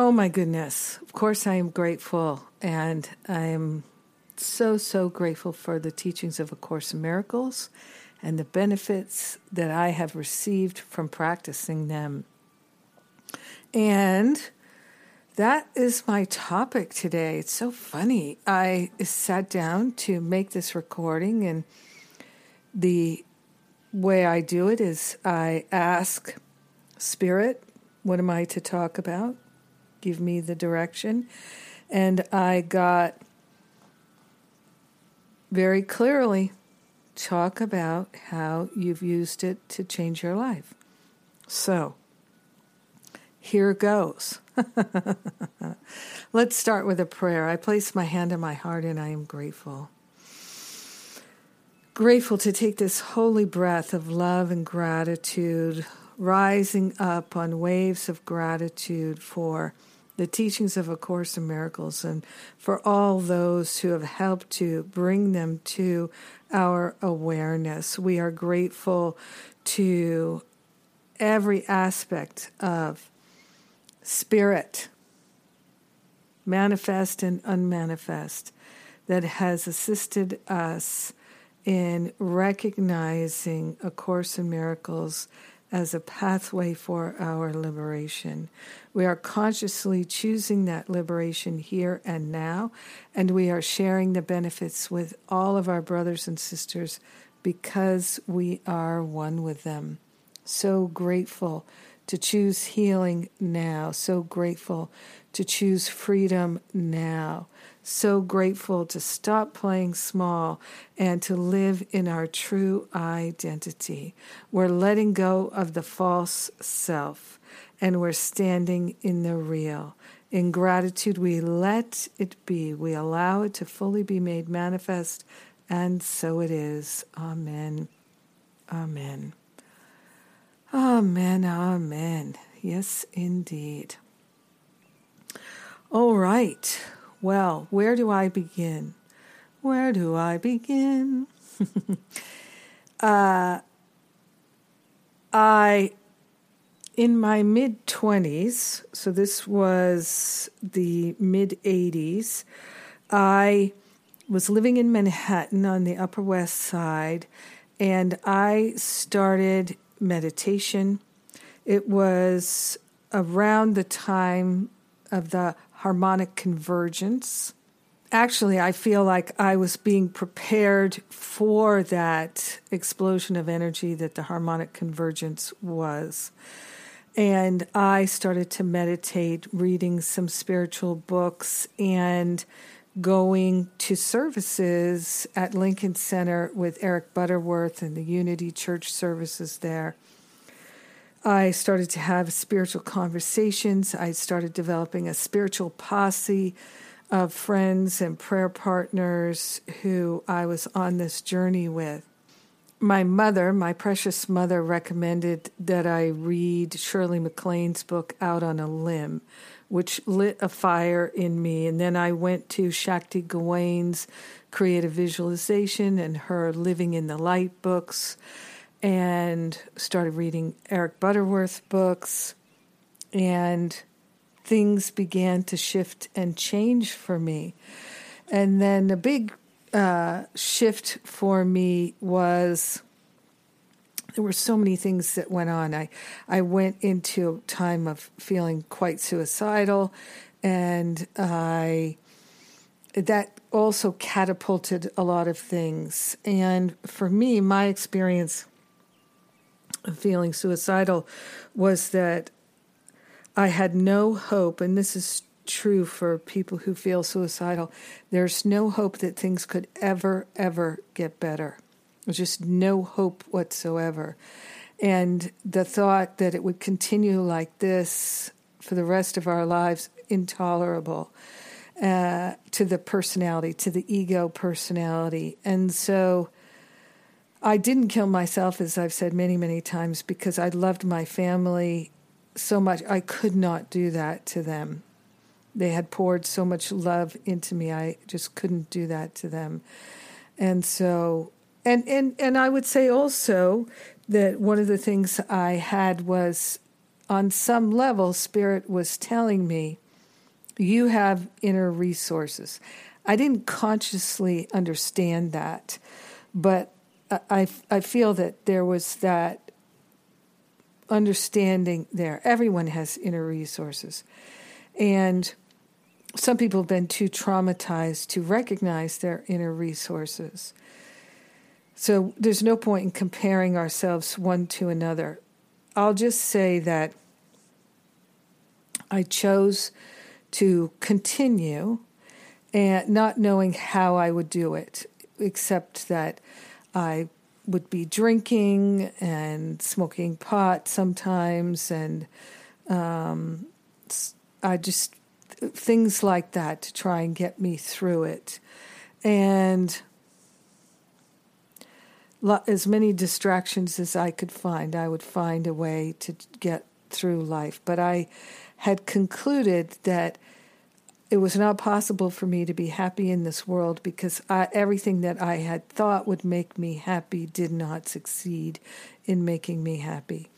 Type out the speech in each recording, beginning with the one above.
Oh my goodness. Of course, I am grateful, and I am so, so grateful for the teachings of A Course in Miracles and the benefits that I have received from practicing them. And that is my topic today. It's so funny. I sat down to make this recording, and the way I do it is I ask Spirit, what am I to talk about? Give me the direction. And I got very clearly talk about how you've used it to change your life. So, here goes. Let's start with a prayer. I place my hand on my heart and I am grateful. Grateful to take this holy breath of love and gratitude, rising up on waves of gratitude for the teachings of A Course in Miracles and for all those who have helped to bring them to our awareness. We are grateful to every aspect of spirit, manifest and unmanifest, that has assisted us in recognizing A Course in Miracles as a pathway for our liberation. We are consciously choosing that liberation here and now, and we are sharing the benefits with all of our brothers and sisters because we are one with them. So grateful to choose healing now. So grateful to choose freedom now. So grateful to stop playing small and to live in our true identity. We're letting go of the false self and we're standing in the real. In gratitude, we let it be. We allow it to fully be made manifest, and so it is. Amen. Amen. Amen, amen. Yes, indeed. All right. Well, where do I begin? Where do I begin? uh, I, in my mid 20s, so this was the mid 80s, I was living in Manhattan on the Upper West Side, and I started meditation. It was around the time of the harmonic convergence. Actually, I feel like I was being prepared for that explosion of energy that the harmonic convergence was. And I started to meditate, reading some spiritual books, and going to services at Lincoln Center with Eric Butterworth and the Unity Church services there. I started to have spiritual conversations. I started developing a spiritual posse of friends and prayer partners who I was on this journey with. My mother, my precious mother, recommended that I read Shirley MacLaine's book Out on a Limb, which lit a fire in me. And then I went to Shakti Gawain's Creative Visualization and her Living in the Light books and started reading Eric Butterworth books. And things began to shift and change for me. And then a big uh, shift for me was there were so many things that went on. I, I went into a time of feeling quite suicidal, and I that also catapulted a lot of things. And for me, my experience feeling suicidal was that I had no hope, and this is true for people who feel suicidal. There's no hope that things could ever, ever get better. There's just no hope whatsoever. And the thought that it would continue like this for the rest of our lives, intolerable uh, to the personality, to the ego personality. And so I didn't kill myself, as I've said many, many times, because I loved my family so much. I could not do that to them. They had poured so much love into me. I just couldn't do that to them. And so and and and I would say also that one of the things I had was on some level spirit was telling me you have inner resources. I didn't consciously understand that, but I I feel that there was that understanding there. Everyone has inner resources. And some people have been too traumatized to recognize their inner resources. So there's no point in comparing ourselves one to another. I'll just say that I chose to continue and not knowing how I would do it, except that I would be drinking and smoking pot sometimes, and um, I just things like that to try and get me through it. And as many distractions as I could find. I would find a way to get through life. But I had concluded that it was not possible for me to be happy in this world because I, everything that I had thought would make me happy did not succeed in making me happy.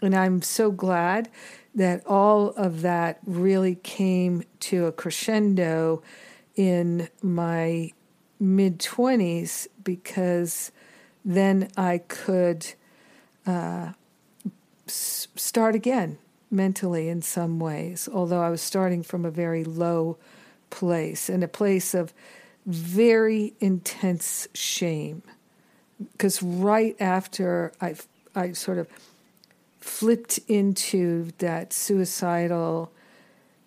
And I'm so glad that all of that really came to a crescendo in my mid 20s because then I could uh, s- start again mentally in some ways, although I was starting from a very low place and a place of very intense shame. Because right after I, I sort of flipped into that suicidal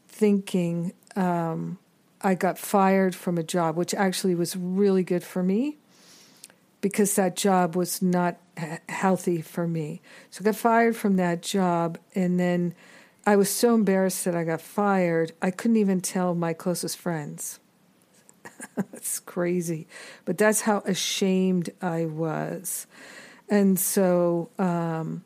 thinking, um, I got fired from a job, which actually was really good for me because that job was not healthy for me. So I got fired from that job, and then I was so embarrassed that I got fired, I couldn't even tell my closest friends. It's crazy. But that's how ashamed I was. And so um,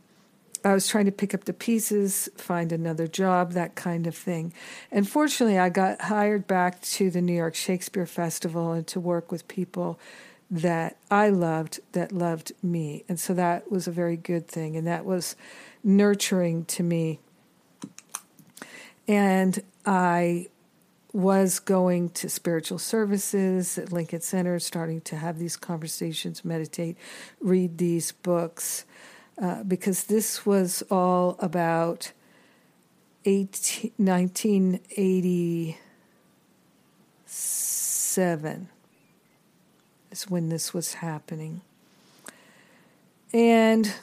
I was trying to pick up the pieces, find another job, that kind of thing. And fortunately, I got hired back to the New York Shakespeare Festival and to work with people that I loved that loved me. And so that was a very good thing. And that was nurturing to me. And I was going to spiritual services at Lincoln Center, starting to have these conversations, meditate, read these books, uh, because this was all about 18, 1987 is when this was happening. And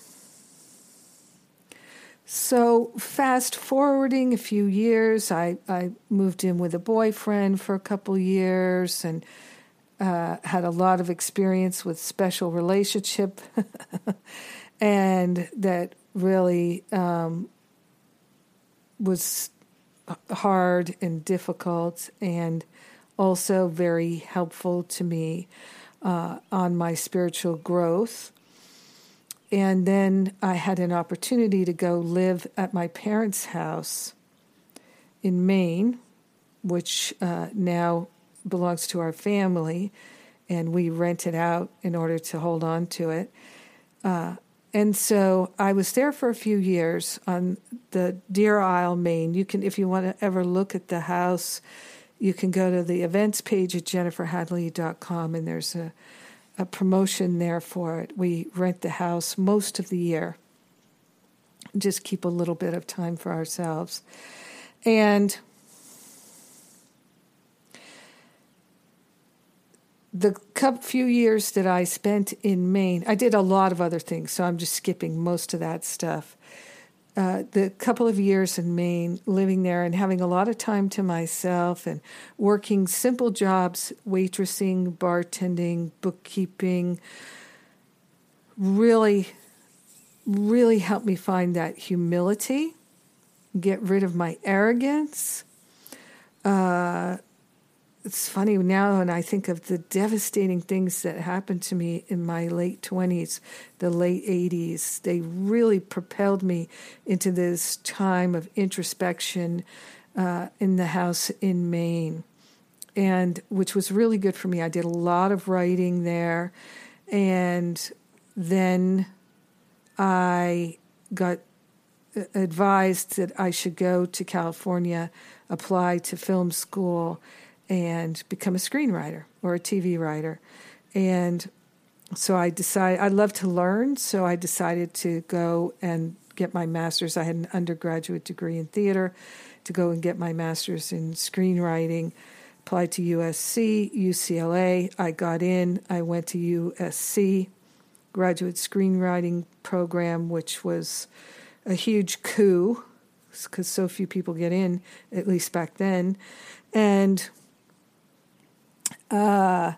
so, fast forwarding a few years, I, I moved in with a boyfriend for a couple years and uh, had a lot of experience with special relationship, and that really um, was hard and difficult, and also very helpful to me uh, on my spiritual growth. And then I had an opportunity to go live at my parents' house in Maine, which uh, now belongs to our family, and we rent it out in order to hold on to it. Uh, and so I was there for a few years on the Deer Isle, Maine. You can, if you want to ever look at the house, you can go to the events page at jenniferhadley.com and there's a, a promotion there for it. We rent the house most of the year, just keep a little bit of time for ourselves. And the few years that I spent in Maine, I did a lot of other things, so I'm just skipping most of that stuff. Uh, the couple of years in Maine, living there and having a lot of time to myself and working simple jobs, waitressing, bartending, bookkeeping, really, really helped me find that humility, get rid of my arrogance. Uh, it's funny now when I think of the devastating things that happened to me in my late 20s, the late 80s. They really propelled me into this time of introspection uh, in the house in Maine, and which was really good for me. I did a lot of writing there, and then I got uh, advised that I should go to California, apply to film school and become a screenwriter or a TV writer. And so I decided I love to learn, so I decided to go and get my master's. I had an undergraduate degree in theater to go and get my master's in screenwriting. Applied to USC, UCLA. I got in. I went to USC graduate screenwriting program, which was a huge coup because so few people get in, at least back then. And uh,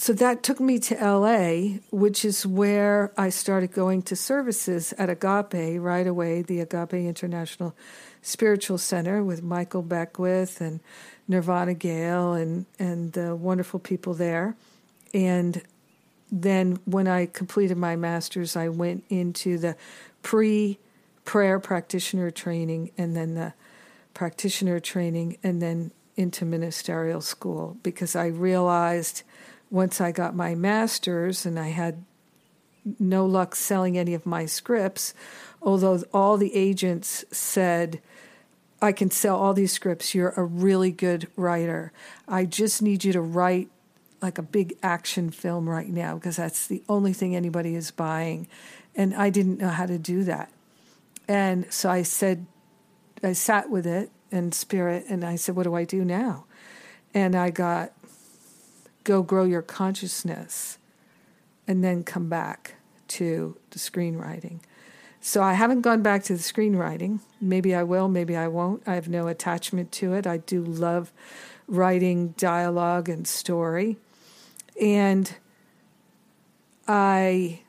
so that took me to LA, which is where I started going to services at Agape right away, the Agape International Spiritual Center with Michael Beckwith and Nirvana Gayle and, and the wonderful people there. And then when I completed my master's, I went into the pre prayer practitioner training and then the practitioner training and then into ministerial school because I realized once I got my master's and I had no luck selling any of my scripts, although all the agents said, I can sell all these scripts. You're a really good writer. I just need you to write like a big action film right now because that's the only thing anybody is buying. And I didn't know how to do that. And so I said, I sat with it and spirit. And I said, What do I do now? And I got, Go grow your consciousness and then come back to the screenwriting. So I haven't gone back to the screenwriting. Maybe I will, maybe I won't. I have no attachment to it. I do love writing dialogue and story. And I,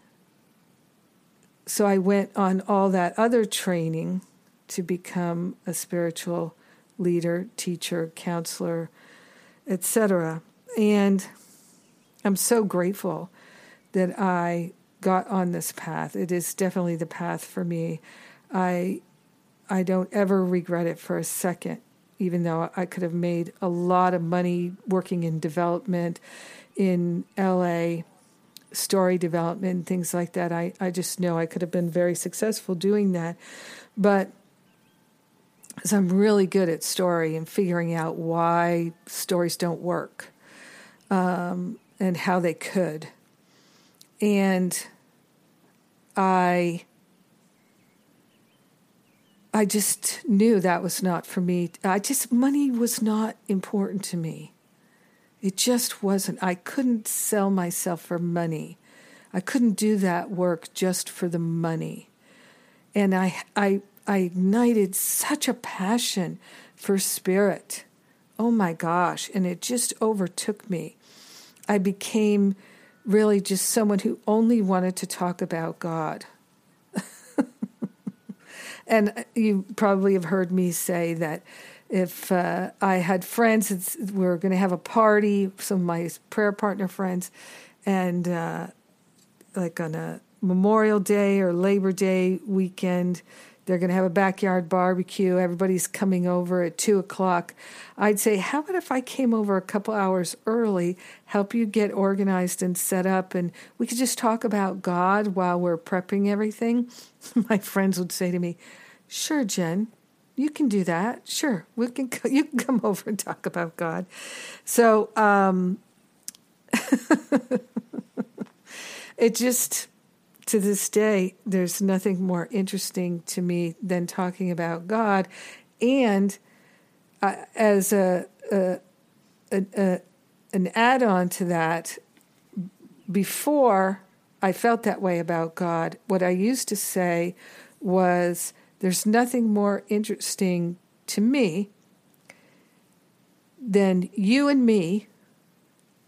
so I went on all that other training to become a spiritual leader, teacher, counselor, etc. And I'm so grateful that I got on this path. It is definitely the path for me. I I don't ever regret it for a second, even though I could have made a lot of money working in development in LA, story development, things like that. I, I just know I could have been very successful doing that. But because I'm really good at story and figuring out why stories don't work um, and how they could. And I I just knew that was not for me. I just money was not important to me. It just wasn't. I couldn't sell myself for money. I couldn't do that work just for the money. And I I I ignited such a passion for spirit. Oh my gosh. And it just overtook me. I became really just someone who only wanted to talk about God. and you probably have heard me say that if uh, I had friends, we are going to have a party, some of my prayer partner friends, and uh, like on a Memorial Day or Labor Day weekend, they're going to have a backyard barbecue. Everybody's coming over at two o'clock. I'd say, how about if I came over a couple hours early, help you get organized and set up, and we could just talk about God while we're prepping everything? My friends would say to me, Sure, Jen, you can do that. Sure, we can. You can come over and talk about God. So, um, it just, to this day, there's nothing more interesting to me than talking about God. And uh, as a, a, a, a an add on to that, before I felt that way about God, what I used to say was, There's nothing more interesting to me than you and me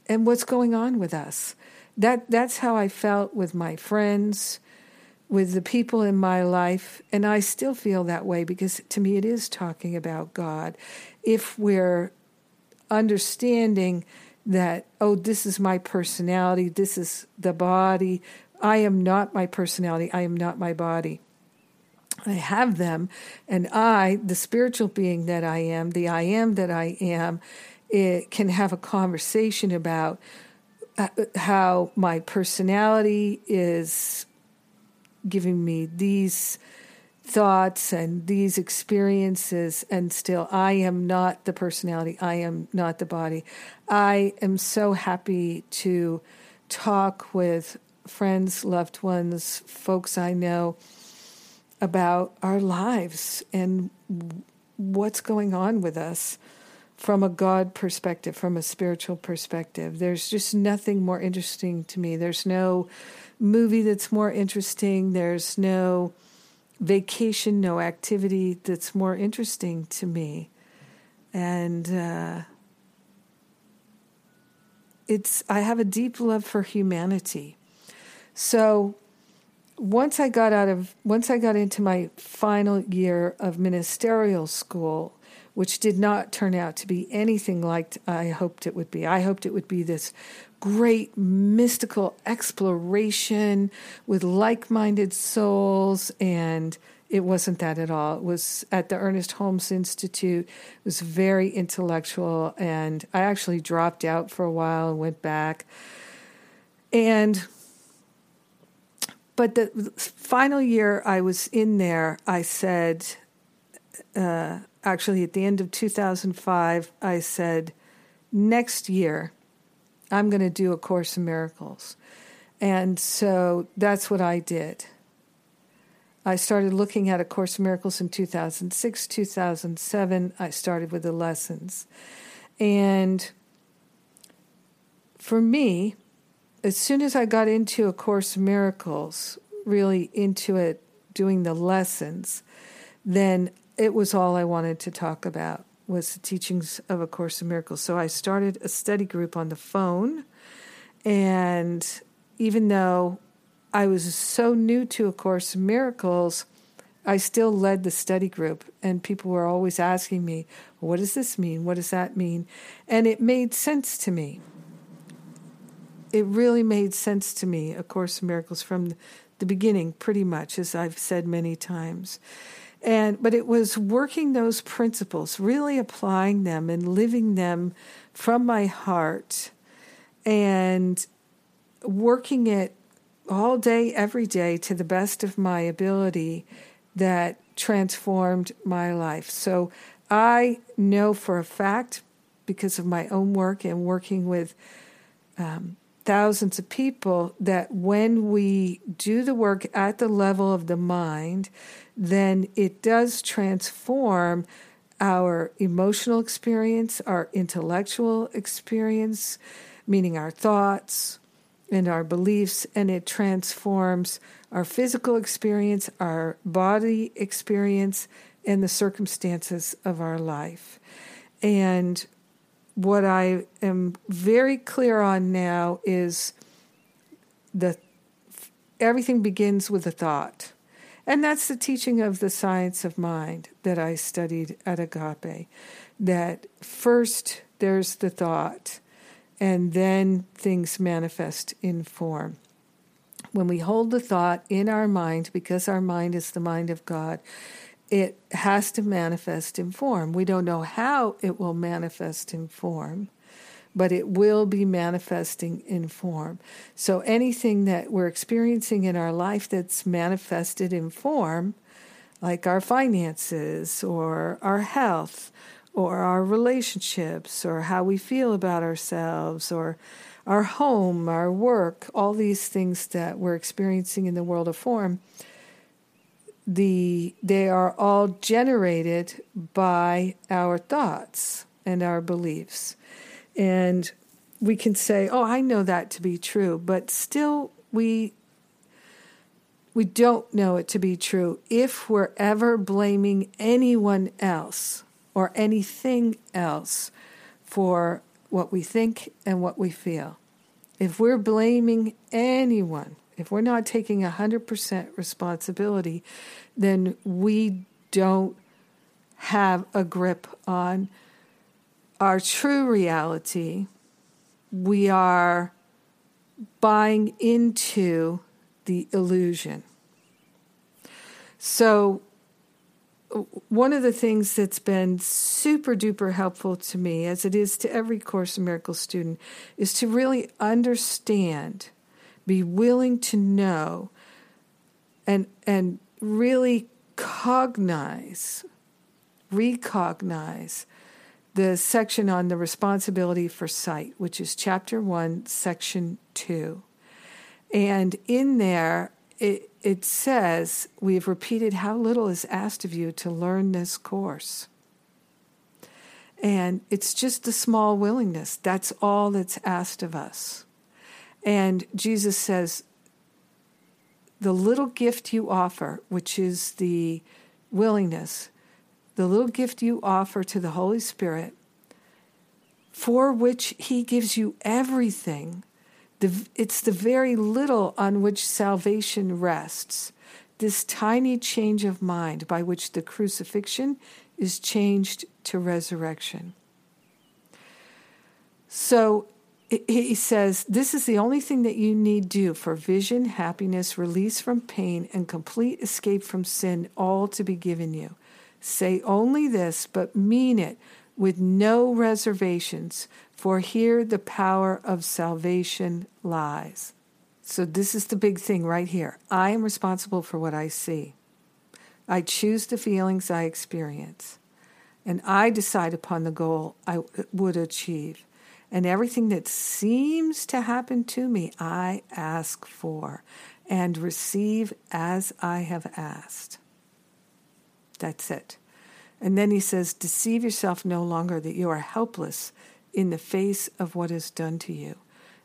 and what's going on with us. That that's how I felt with my friends, with the people in my life, and I still feel that way because to me it is talking about God. If we're understanding that oh this is my personality, this is the body, I am not my personality, I am not my body. I have them, and I, the spiritual being that I am, the I am that I am, it can have a conversation about Uh, how my personality is giving me these thoughts and these experiences, and still I am not the personality, I am not the body. I am so happy to talk with friends, loved ones, folks I know about our lives and what's going on with us from a God perspective, from a spiritual perspective. There's just nothing more interesting to me. There's no movie that's more interesting. There's no vacation, no activity that's more interesting to me. And uh, it's I have a deep love for humanity. So once I got out of once I got into my final year of ministerial school, which did not turn out to be anything like I hoped it would be. I hoped it would be this great mystical exploration with like-minded souls and it wasn't that at all. It was at the Ernest Holmes Institute. It was very intellectual and I actually dropped out for a while and went back. And but the final year I was in there, I said, uh, actually at the end of 2005, I said, next year, I'm going to do A Course in Miracles. And so that's what I did. I started looking at A Course in Miracles in 2006, 2007. I started with the lessons. And for me, as soon as I got into A Course in Miracles, really into it, doing the lessons, then it was all I wanted to talk about was the teachings of A Course in Miracles. So I started a study group on the phone, and even though I was so new to A Course in Miracles, I still led the study group, and people were always asking me, What does this mean? What does that mean? And it made sense to me it really made sense to me, A Course in Miracles, from the beginning, pretty much, as I've said many times. And but it was working those principles, really applying them and living them from my heart and working it all day, every day to the best of my ability that transformed my life. So I know for a fact, because of my own work and working with um, thousands of people that when we do the work at the level of the mind, then it does transform our emotional experience, our intellectual experience, meaning our thoughts and our beliefs, and it transforms our physical experience, our body experience, and the circumstances of our life. And what I am very clear on now is that everything begins with a thought. And that's the teaching of the science of mind that I studied at Agape. That first there's the thought, and then things manifest in form. When we hold the thought in our mind, because our mind is the mind of God, it has to manifest in form. We don't know how it will manifest in form, but it will be manifesting in form. So anything that we're experiencing in our life that's manifested in form, like our finances or our health or our relationships or how we feel about ourselves or our home, our work, all these things that we're experiencing in the world of form, the they are all generated by our thoughts and our beliefs. And we can say, "Oh, I know that to be true," but still we we don't know it to be true if we're ever blaming anyone else or anything else for what we think and what we feel. If we're blaming anyone, if we're not taking 100% responsibility, then we don't have a grip on our true reality. We are buying into the illusion. So, one of the things that's been super duper helpful to me, as it is to every Course in Miracles student, is to really understand, be willing to know, and and really cognize, recognize the section on the responsibility for sight, which is chapter one, section two. And in there, it, it says, We have repeated how little is asked of you to learn this course. And it's just a small willingness. That's all that's asked of us. And Jesus says, The little gift you offer, which is the willingness, the little gift you offer to the Holy Spirit, for which He gives you everything it's the very little on which salvation rests, this tiny change of mind by which the crucifixion is changed to resurrection. So he says, This is the only thing that you need do for vision, happiness, release from pain, and complete escape from sin, all to be given you. Say only this, but mean it with no reservations, for here the power of salvation lies. So, this is the big thing right here. I am responsible for what I see. I choose the feelings I experience, and I decide upon the goal I would achieve. And everything that seems to happen to me, I ask for and receive as I have asked. That's it. And then he says, Deceive yourself no longer that you are helpless in the face of what is done to you.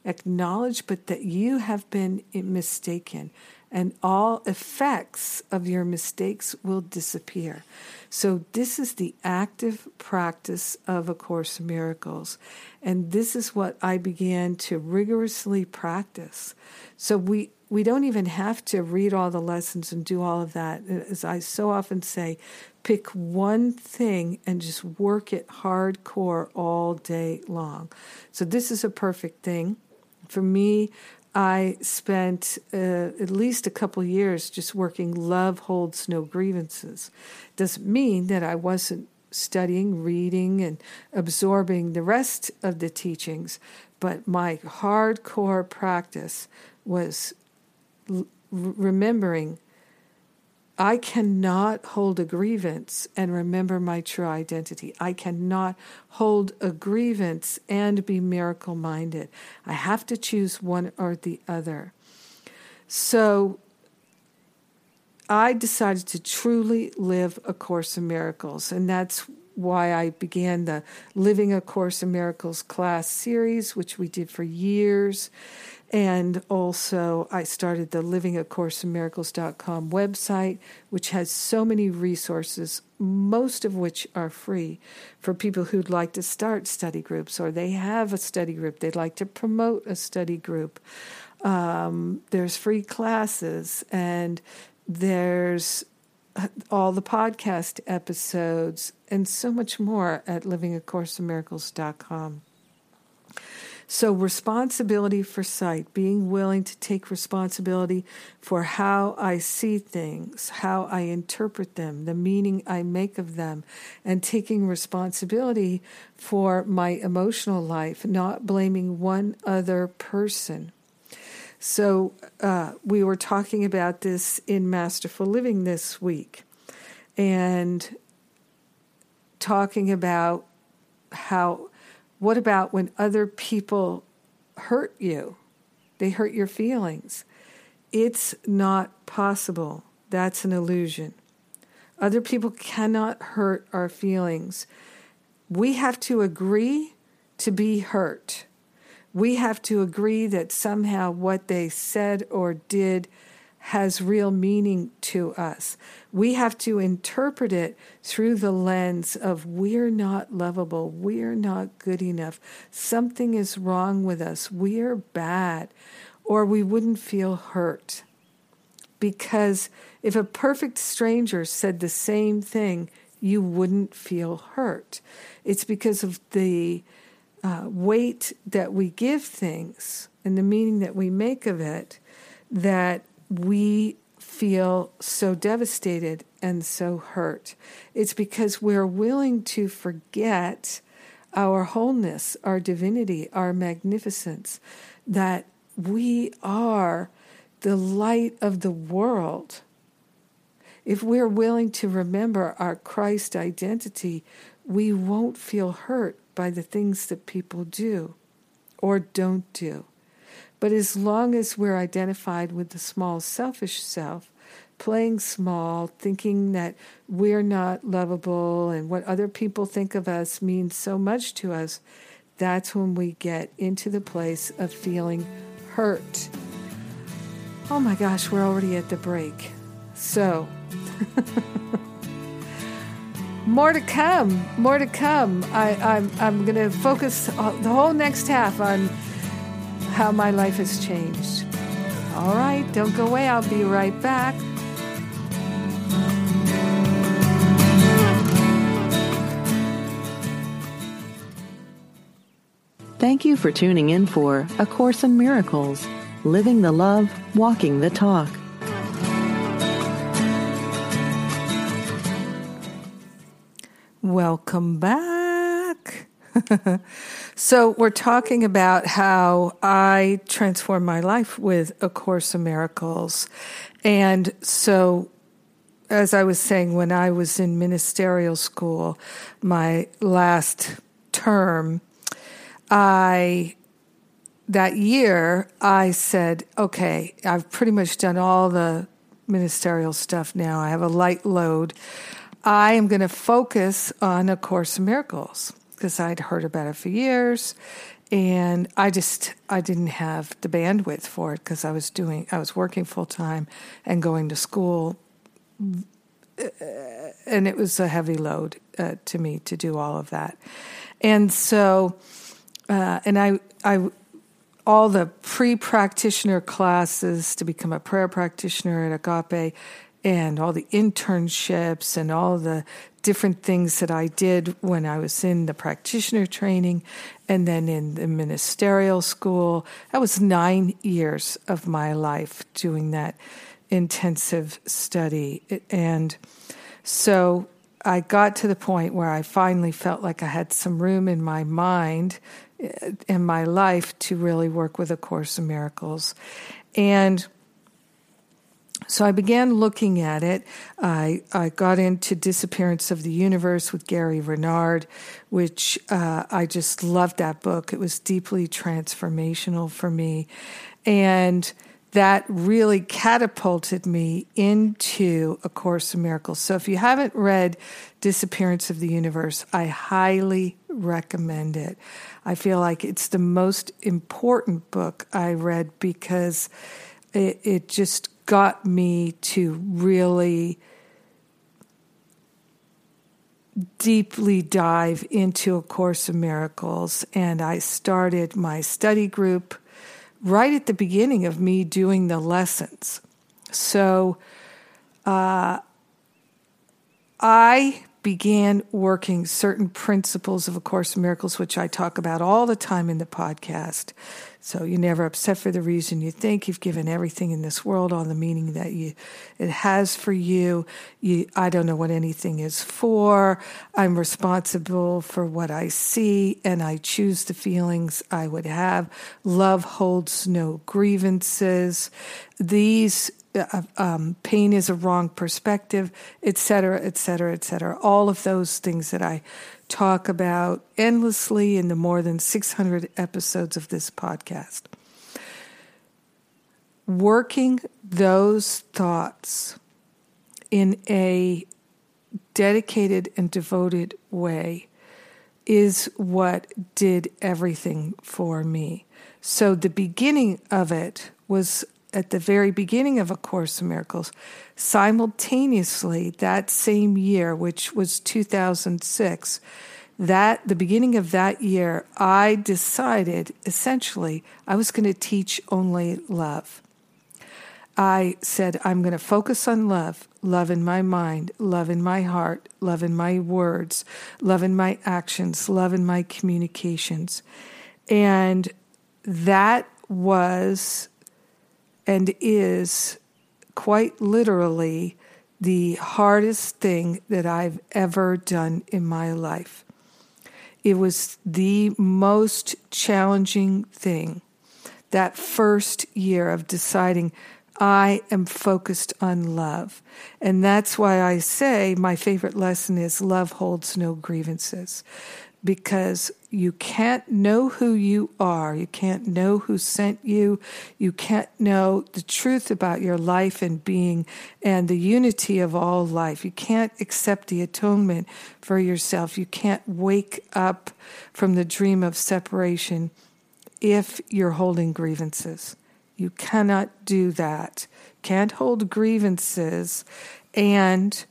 Acknowledge but that you have been mistaken, and all effects of your mistakes will disappear. So, this is the active practice of A Course in Miracles. And this is what I began to rigorously practice. So, we we don't even have to read all the lessons and do all of that. As I so often say, pick one thing and just work it hardcore all day long. So, this is a perfect thing. For me, I spent uh, at least a couple years just working Love Holds No Grievances. Doesn't mean that I wasn't studying, reading, and absorbing the rest of the teachings, but my hardcore practice was remembering I cannot hold a grievance and remember my true identity. I cannot hold a grievance and be miracle minded. I have to choose one or the other. So I decided to truly live A Course in Miracles, and that's why I began the Living A Course in Miracles class series, which we did for years. And also, I started the livingacourseinmiracles.com website, which has so many resources, most of which are free for people who'd like to start study groups or they have a study group, they'd like to promote a study group. Um, there's free classes and there's all the podcast episodes and so much more at livingacourseinmiracles.com. So, responsibility for sight, being willing to take responsibility for how I see things, how I interpret them, the meaning I make of them, and taking responsibility for my emotional life, not blaming one other person. So, uh, we were talking about this in Masterful Living this week and talking about how what about when other people hurt you, they hurt your feelings. It's not possible. That's an illusion. Other people cannot hurt our feelings. We have to agree to be hurt. We have to agree that somehow what they said or did has real meaning to us. We have to interpret it through the lens of we're not lovable, we're not good enough, something is wrong with us, we're bad, or we wouldn't feel hurt. Because if a perfect stranger said the same thing, you wouldn't feel hurt. It's because of the uh, weight that we give things and the meaning that we make of it that we feel so devastated and so hurt. It's because we're willing to forget our wholeness, our divinity, our magnificence, that we are the light of the world. If we're willing to remember our Christ identity, we won't feel hurt by the things that people do or don't do. But as long as we're identified with the small selfish self, playing small, thinking that we're not lovable and what other people think of us means so much to us, that's when we get into the place of feeling hurt. Oh my gosh, we're already at the break. So, more to come, more to come. I, I'm, I'm going to focus the whole next half on how my life has changed. All right, don't go away. I'll be right back. Thank you for tuning in for A Course in Miracles Living the Love, Walking the Talk. Welcome back. so, we're talking about how I transformed my life with A Course in Miracles. And so, as I was saying, when I was in ministerial school, my last term, I that year I said, okay, I've pretty much done all the ministerial stuff now. I have a light load. I am going to focus on A Course in Miracles because I'd heard about it for years and I just I didn't have the bandwidth for it because I was doing I was working full time and going to school and it was a heavy load uh, to me to do all of that. And so uh, and I I all the pre-practitioner classes to become a prayer practitioner at Agape and all the internships and all the different things that I did when I was in the practitioner training and then in the ministerial school. That was nine years of my life doing that intensive study. And so I got to the point where I finally felt like I had some room in my mind, uh, in my life, to really work with A Course in Miracles. And so I began looking at it. I, I got into Disappearance of the Universe with Gary Renard, which uh, I just loved that book. It was deeply transformational for me. And that really catapulted me into A Course in Miracles. So if you haven't read Disappearance of the Universe, I highly recommend it. I feel like it's the most important book I read because it, it just got me to really deeply dive into A Course in Miracles. And I started my study group right at the beginning of me doing the lessons. So uh, I began working certain principles of A Course in Miracles, which I talk about all the time in the podcast. So you're never upset for the reason you think. You've given everything in this world all the meaning that you it has for you. You I don't know what anything is for. I'm responsible for what I see and I choose the feelings I would have. Love holds no grievances. These uh, um, pain is a wrong perspective, etc., etc., etc. All of those things that I talk about endlessly in the more than 600 episodes of this podcast. Working those thoughts in a dedicated and devoted way is what did everything for me. So the beginning of it was at the very beginning of A Course in Miracles. Simultaneously, that same year, which was 2006, that the beginning of that year, I decided essentially I was going to teach only love. I said, I'm going to focus on love, love in my mind, love in my heart, love in my words, love in my actions, love in my communications. And that was and is quite literally the hardest thing that I've ever done in my life. It was the most challenging thing that first year of deciding I am focused on love. And that's why I say my favorite lesson is love holds no grievances. Because you can't know who you are. You can't know who sent you. You can't know the truth about your life and being and the unity of all life. You can't accept the atonement for yourself. You can't wake up from the dream of separation if you're holding grievances. You cannot do that. Can't hold grievances and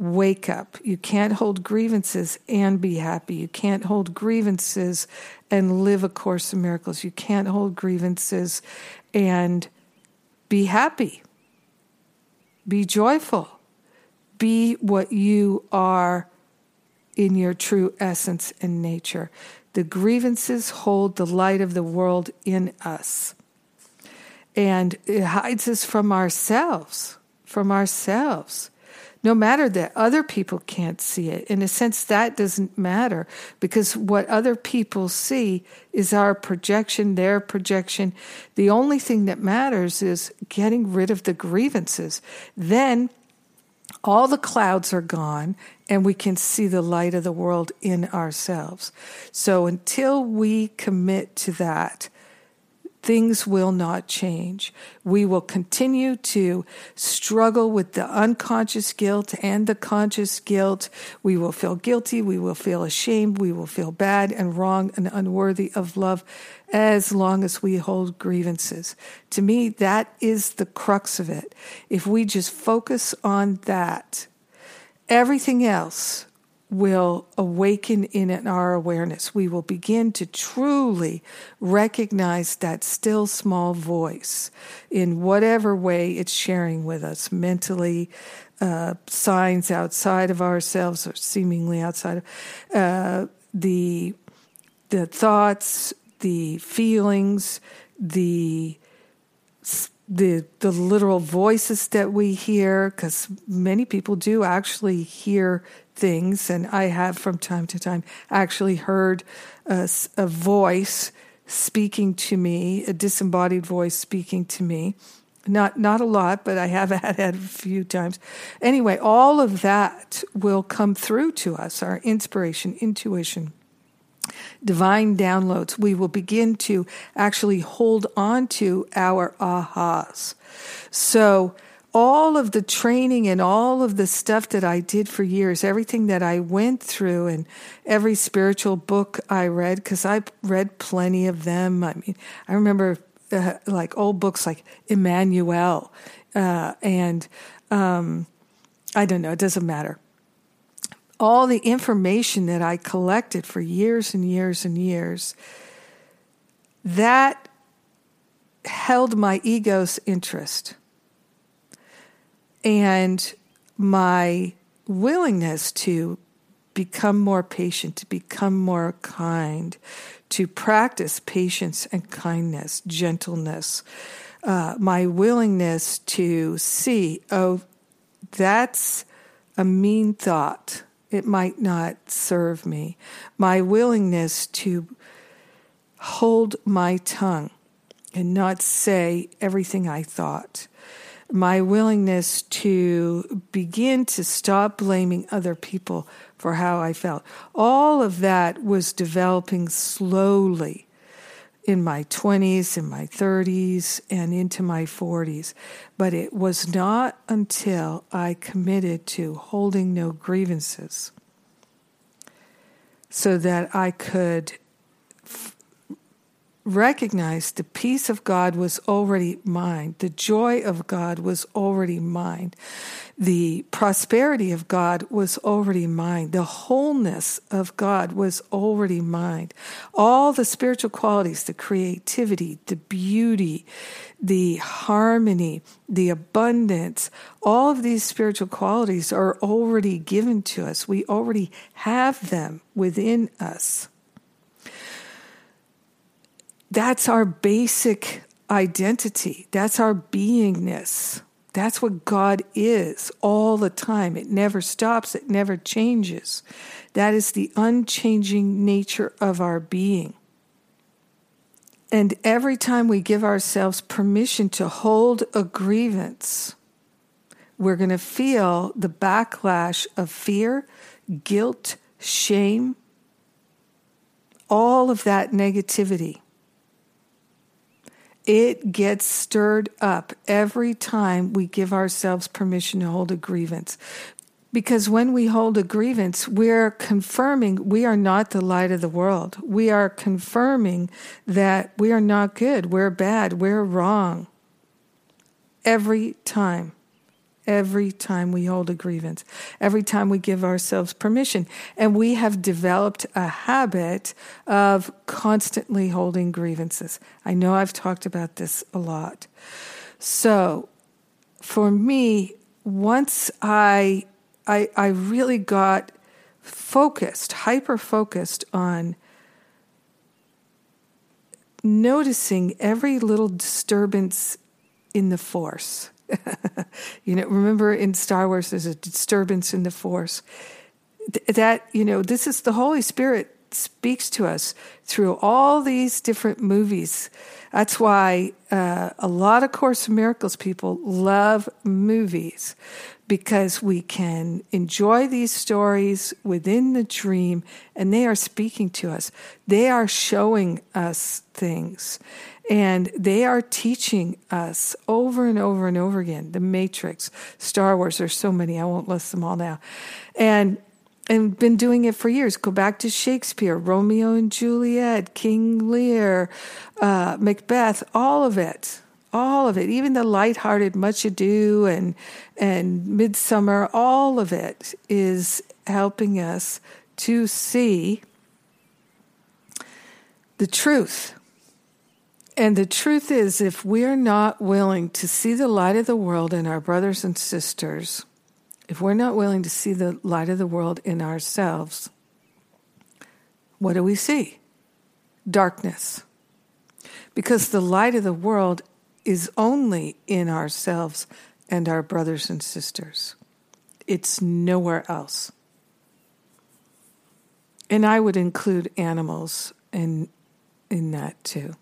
wake up. You can't hold grievances and be happy. You can't hold grievances and live a course in miracles. You can't hold grievances and be happy. Be joyful. Be what you are in your true essence and nature. The grievances hold the light of the world in us and it hides us from ourselves, from ourselves. No matter that other people can't see it. In a sense, that doesn't matter because what other people see is our projection, their projection. The only thing that matters is getting rid of the grievances. Then all the clouds are gone and we can see the light of the world in ourselves. So until we commit to that, things will not change. We will continue to struggle with the unconscious guilt and the conscious guilt. We will feel guilty. We will feel ashamed. We will feel bad and wrong and unworthy of love as long as we hold grievances. To me, that is the crux of it. If we just focus on that, everything else will awaken in our awareness. We will begin to truly recognize that still small voice in whatever way it's sharing with us mentally, uh, signs outside of ourselves or seemingly outside of uh, the the thoughts, the feelings, the the the literal voices that we hear because many people do actually hear things, and I have from time to time actually heard a, a voice speaking to me, a disembodied voice speaking to me. Not not a lot, but I have had it a few times. Anyway, all of that will come through to us, our inspiration, intuition, divine downloads. We will begin to actually hold on to our ahas. So all of the training and all of the stuff that I did for years, everything that I went through, and every spiritual book I read, because I read plenty of them. I mean, I remember uh, like old books like Emmanuel, uh, and um, I don't know, it doesn't matter. All the information that I collected for years and years and years, that held my ego's interest and my willingness to become more patient, to become more kind, to practice patience and kindness, gentleness, uh, my willingness to see, oh, that's a mean thought. It might not serve me. My willingness to hold my tongue and not say everything I thought my willingness to begin to stop blaming other people for how I felt. All of that was developing slowly in my 20s, in my 30s, and into my 40s. But it was not until I committed to holding no grievances so that I could recognized the peace of God was already mine. The joy of God was already mine. The prosperity of God was already mine. The wholeness of God was already mine. All the spiritual qualities, the creativity, the beauty, the harmony, the abundance, all of these spiritual qualities are already given to us. We already have them within us. That's our basic identity. That's our beingness. That's what God is all the time. It never stops, it never changes. That is the unchanging nature of our being. And every time we give ourselves permission to hold a grievance, we're going to feel the backlash of fear, guilt, shame, all of that negativity it gets stirred up every time we give ourselves permission to hold a grievance. Because when we hold a grievance, we're confirming we are not the light of the world. We are confirming that we are not good, we're bad, we're wrong. Every time every time we hold a grievance, every time we give ourselves permission. And we have developed a habit of constantly holding grievances. I know I've talked about this a lot. So for me, once I, I, I really got focused, hyper focused on noticing every little disturbance in the force you know, remember in Star Wars, there's a disturbance in the Force. that, you know, this is the Holy Spirit speaks to us through all these different movies. That's why uh, a lot of Course in Miracles people love movies because we can enjoy these stories within the dream and they are speaking to us. They are showing us things. And they are teaching us over and over and over again. The Matrix, Star Wars, there's so many, I won't list them all now. And and been doing it for years. Go back to Shakespeare, Romeo and Juliet, King Lear, uh, Macbeth, all of it, all of it. Even the light-hearted Much Ado and and Midsummer, all of it is helping us to see the truth and the truth is, if we're not willing to see the light of the world in our brothers and sisters, if we're not willing to see the light of the world in ourselves, what do we see? Darkness. Because the light of the world is only in ourselves and our brothers and sisters, it's nowhere else. And I would include animals in, in that too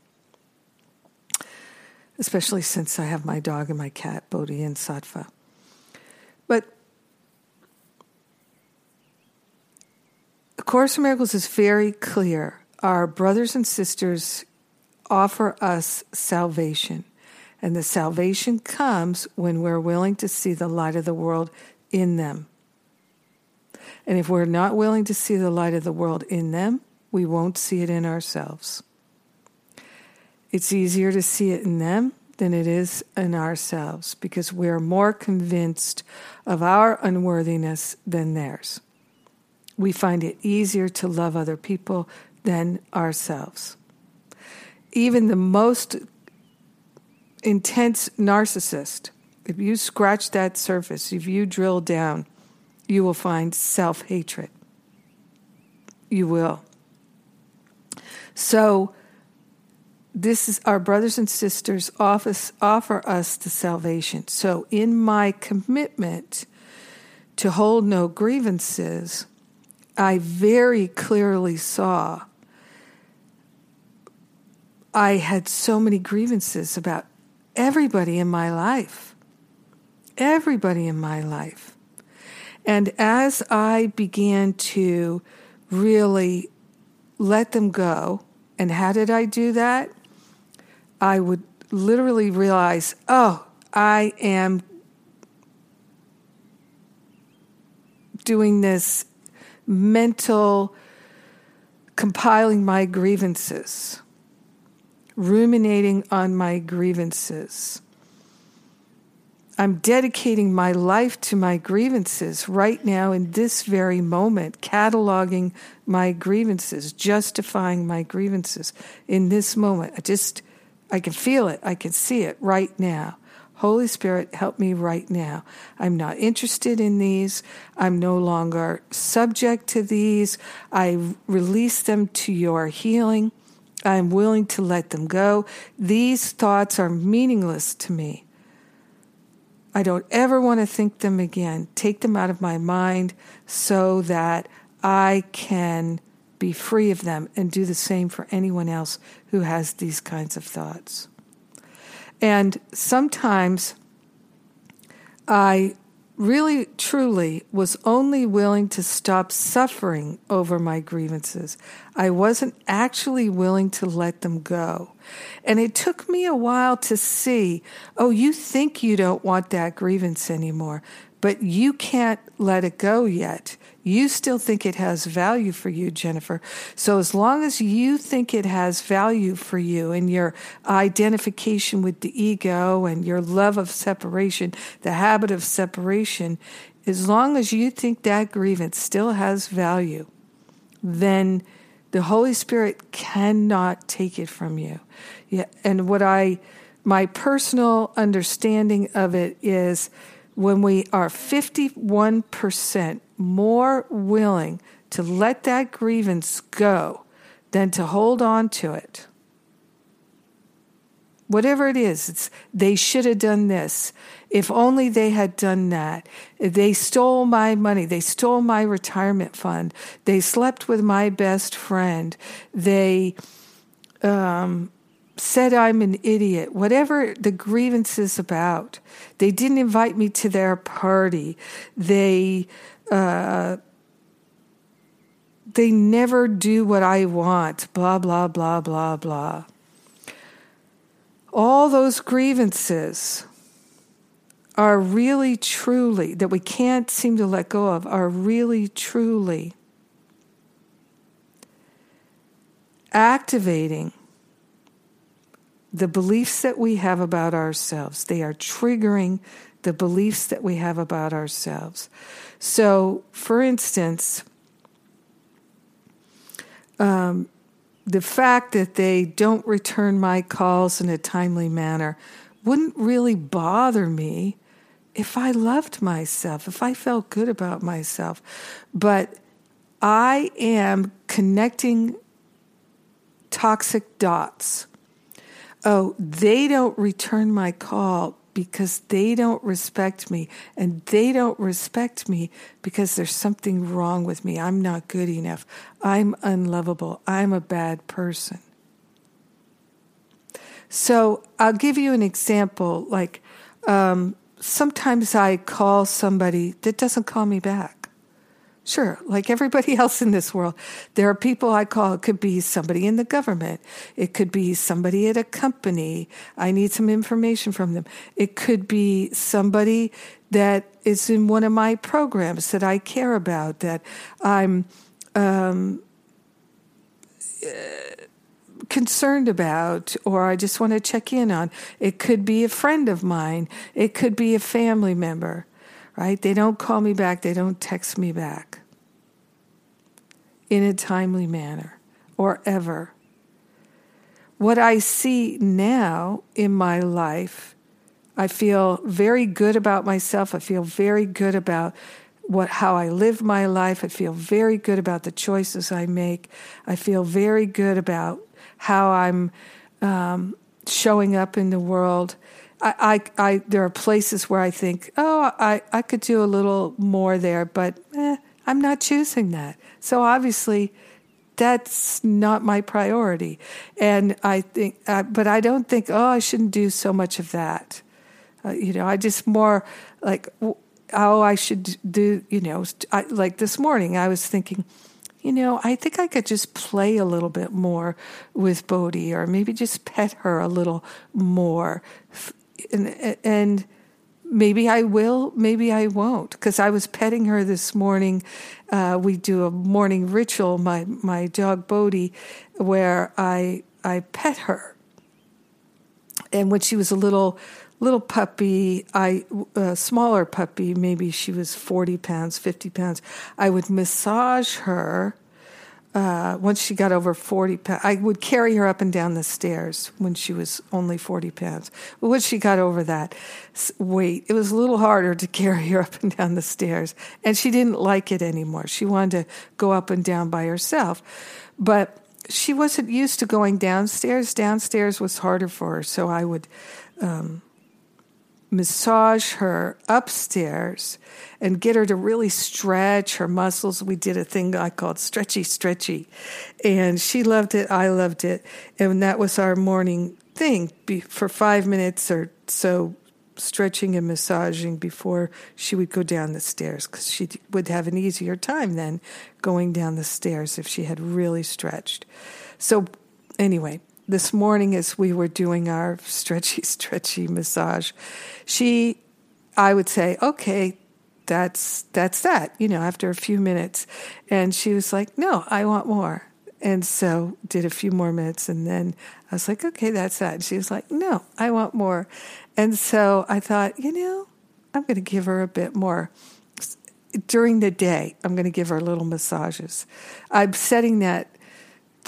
especially since I have my dog and my cat, Bodhi and Sattva. But A Course in Miracles is very clear. Our brothers and sisters offer us salvation, and the salvation comes when we're willing to see the light of the world in them. And if we're not willing to see the light of the world in them, we won't see it in ourselves. It's easier to see it in them than it is in ourselves because we're more convinced of our unworthiness than theirs. We find it easier to love other people than ourselves. Even the most intense narcissist, if you scratch that surface, if you drill down, you will find self hatred. You will. So, this is our brothers and sisters office, offer us the salvation. So, in my commitment to hold no grievances, I very clearly saw I had so many grievances about everybody in my life. everybody in my life. And as I began to really let them go, and how did I do that? I would literally realize, oh, I am doing this mental compiling my grievances, ruminating on my grievances. I'm dedicating my life to my grievances right now in this very moment, cataloging my grievances, justifying my grievances in this moment. I just, I can feel it. I can see it right now. Holy Spirit, help me right now. I'm not interested in these. I'm no longer subject to these. I release them to your healing. I'm willing to let them go. These thoughts are meaningless to me. I don't ever want to think them again. Take them out of my mind so that I can be free of them and do the same for anyone else who has these kinds of thoughts. And sometimes I really, truly was only willing to stop suffering over my grievances. I wasn't actually willing to let them go. And it took me a while to see oh, you think you don't want that grievance anymore, but you can't let it go yet. You still think it has value for you, Jennifer. So, as long as you think it has value for you and your identification with the ego and your love of separation, the habit of separation, as long as you think that grievance still has value, then the Holy Spirit cannot take it from you. Yeah, and what I, my personal understanding of it is when we are 51% more willing to let that grievance go than to hold on to it. Whatever it is, it's they should have done this. If only they had done that. They stole my money. They stole my retirement fund. They slept with my best friend. They um, said I'm an idiot, whatever the grievance is about. They didn't invite me to their party. They uh, they never do what I want. Blah blah blah blah blah. All those grievances are really truly that we can't seem to let go of are really truly activating the beliefs that we have about ourselves. They are triggering the beliefs that we have about ourselves. So, for instance, um, the fact that they don't return my calls in a timely manner wouldn't really bother me if I loved myself, if I felt good about myself. But I am connecting toxic dots oh, they don't return my call because they don't respect me. And they don't respect me because there's something wrong with me. I'm not good enough. I'm unlovable. I'm a bad person. So I'll give you an example. Like um, sometimes I call somebody that doesn't call me back. Sure, like everybody else in this world, there are people I call. It could be somebody in the government. It could be somebody at a company. I need some information from them. It could be somebody that is in one of my programs that I care about, that I'm um, uh, concerned about, or I just want to check in on. It could be a friend of mine. It could be a family member right? They don't call me back, they don't text me back in a timely manner or ever. What I see now in my life, I feel very good about myself. I feel very good about what how I live my life. I feel very good about the choices I make. I feel very good about how I'm um, showing up in the world. I, I, I, there are places where I think, oh, I, I could do a little more there, but eh, I'm not choosing that. So obviously, that's not my priority. And I think, uh, but I don't think, oh, I shouldn't do so much of that. Uh, you know, I just more like, oh, I should do, you know, I, like this morning, I was thinking, you know, I think I could just play a little bit more with Bodhi or maybe just pet her a little more. And, and maybe I will, maybe I won't, because I was petting her this morning. Uh, we do a morning ritual, my, my dog Bodhi, where I, I pet her. And when she was a little little puppy, I a smaller puppy, maybe she was 40 pounds, 50 pounds, I would massage her. Uh, once she got over 40 pounds, I would carry her up and down the stairs when she was only 40 pounds. But once she got over that weight, it was a little harder to carry her up and down the stairs. And she didn't like it anymore. She wanted to go up and down by herself. But she wasn't used to going downstairs. Downstairs was harder for her. So I would um, massage her upstairs and get her to really stretch her muscles. We did a thing I called stretchy, stretchy. And she loved it. I loved it. And that was our morning thing for five minutes or so, stretching and massaging before she would go down the stairs because she would have an easier time then going down the stairs if she had really stretched. So, anyway, this morning as we were doing our stretchy, stretchy massage, she, I would say, okay, that's that's that. You know, after a few minutes, and she was like, no, I want more. And so did a few more minutes, and then I was like, okay, that's that. And she was like, no, I want more. And so I thought, you know, I'm going to give her a bit more during the day. I'm going to give her little massages. I'm setting that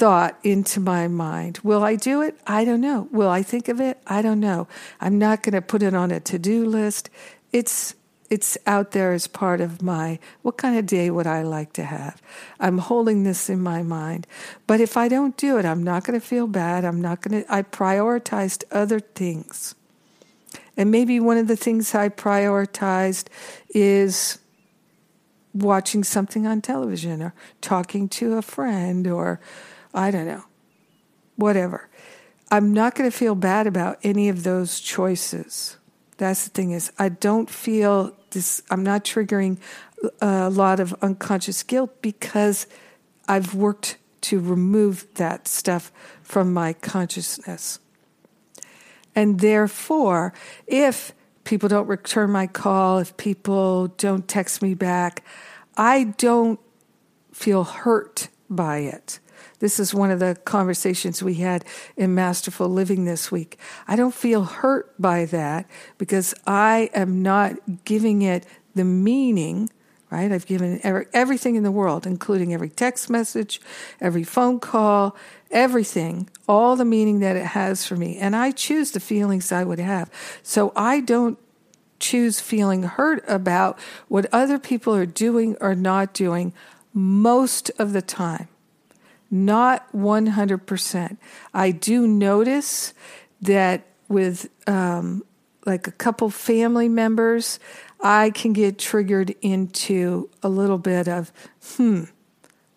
thought into my mind. Will I do it? I don't know. Will I think of it? I don't know. I'm not going to put it on a to-do list. It's it's out there as part of my what kind of day would I like to have? I'm holding this in my mind. But if I don't do it, I'm not going to feel bad. I'm not going to I prioritized other things. And maybe one of the things I prioritized is watching something on television or talking to a friend or I don't know, whatever. I'm not going to feel bad about any of those choices. That's the thing is, I don't feel this. I'm not triggering a lot of unconscious guilt because I've worked to remove that stuff from my consciousness. And therefore, if people don't return my call, if people don't text me back, I don't feel hurt by it. This is one of the conversations we had in Masterful Living this week. I don't feel hurt by that because I am not giving it the meaning, right? I've given every, everything in the world, including every text message, every phone call, everything, all the meaning that it has for me. And I choose the feelings I would have. So I don't choose feeling hurt about what other people are doing or not doing most of the time not 100%. I do notice that with um, like a couple family members, I can get triggered into a little bit of, hmm,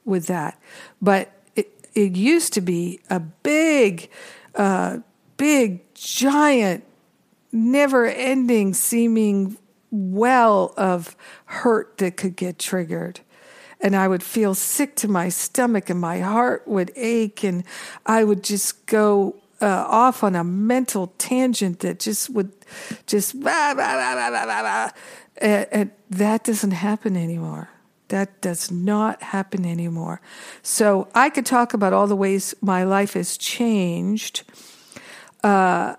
with that. But it, it used to be a big, uh, big, giant, never ending seeming well of hurt that could get triggered and I would feel sick to my stomach and my heart would ache and I would just go uh, off on a mental tangent that just would just bah, bah, bah, and, and that doesn't happen anymore. That does not happen anymore. So I could talk about all the ways my life has changed uh,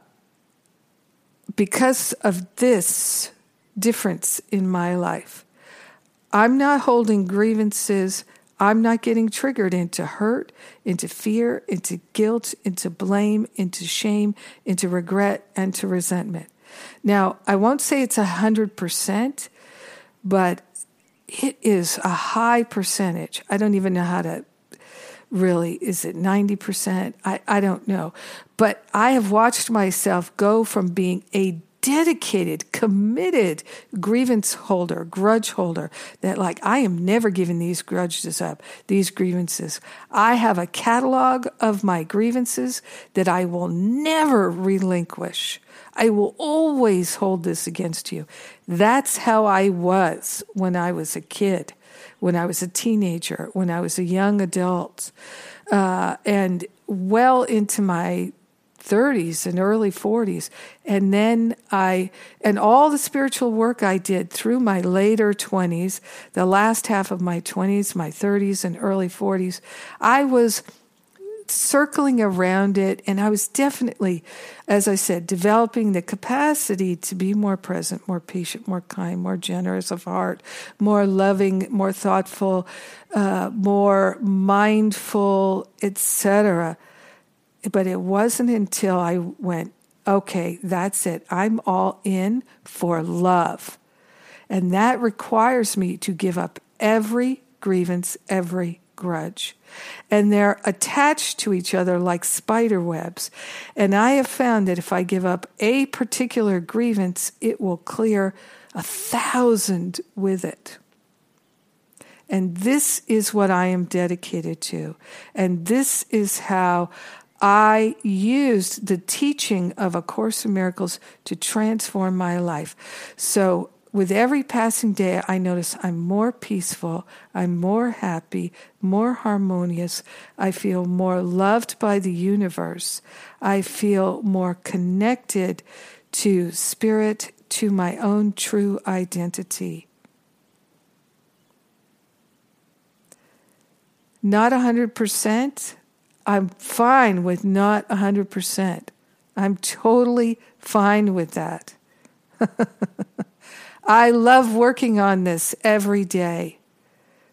because of this difference in my life. I'm not holding grievances. I'm not getting triggered into hurt, into fear, into guilt, into blame, into shame, into regret, and to resentment. Now, I won't say it's a hundred percent, but it is a high percentage. I don't even know how to really, is it 90%? I, I don't know. But I have watched myself go from being a dedicated, committed grievance holder, grudge holder that, like, I am never giving these grudges up, these grievances. I have a catalog of my grievances that I will never relinquish. I will always hold this against you. That's how I was when I was a kid, when I was a teenager, when I was a young adult, uh, and well into my 30s and early 40s. And then I, and all the spiritual work I did through my later 20s, the last half of my 20s, my 30s, and early 40s, I was circling around it. And I was definitely, as I said, developing the capacity to be more present, more patient, more kind, more generous of heart, more loving, more thoughtful, uh, more mindful, etc but it wasn't until I went, okay, that's it. I'm all in for love. And that requires me to give up every grievance, every grudge. And they're attached to each other like spider webs. And I have found that if I give up a particular grievance, it will clear a thousand with it. And this is what I am dedicated to. And this is how I used the teaching of A Course in Miracles to transform my life. So, with every passing day, I notice I'm more peaceful, I'm more happy, more harmonious. I feel more loved by the universe. I feel more connected to spirit, to my own true identity. Not 100%, I'm fine with not 100%. I'm totally fine with that. I love working on this every day.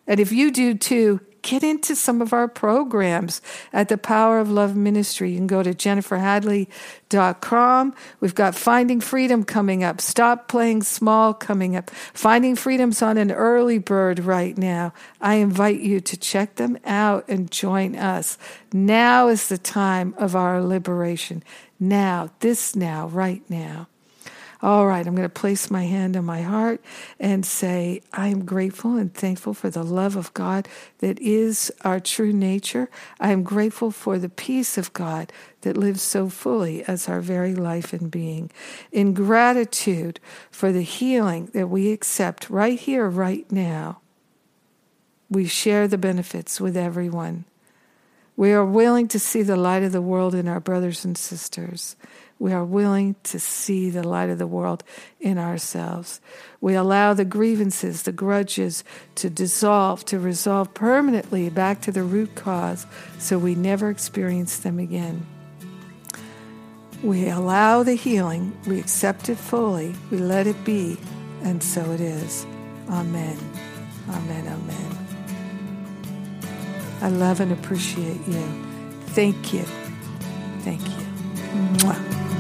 And if you do too, get into some of our programs at the Power of Love Ministry. You can go to jenniferhadley.com. We've got Finding Freedom coming up, Stop Playing Small coming up. Finding Freedom's on an early bird right now. I invite you to check them out and join us. Now is the time of our liberation. Now, this now, right now. All right, I'm going to place my hand on my heart and say, I am grateful and thankful for the love of God that is our true nature. I am grateful for the peace of God that lives so fully as our very life and being. In gratitude for the healing that we accept right here, right now, we share the benefits with everyone. We are willing to see the light of the world in our brothers and sisters. We are willing to see the light of the world in ourselves. We allow the grievances, the grudges to dissolve, to resolve permanently back to the root cause so we never experience them again. We allow the healing, we accept it fully, we let it be, and so it is. Amen. Amen. Amen. I love and appreciate you. Thank you. Thank you. Mwah.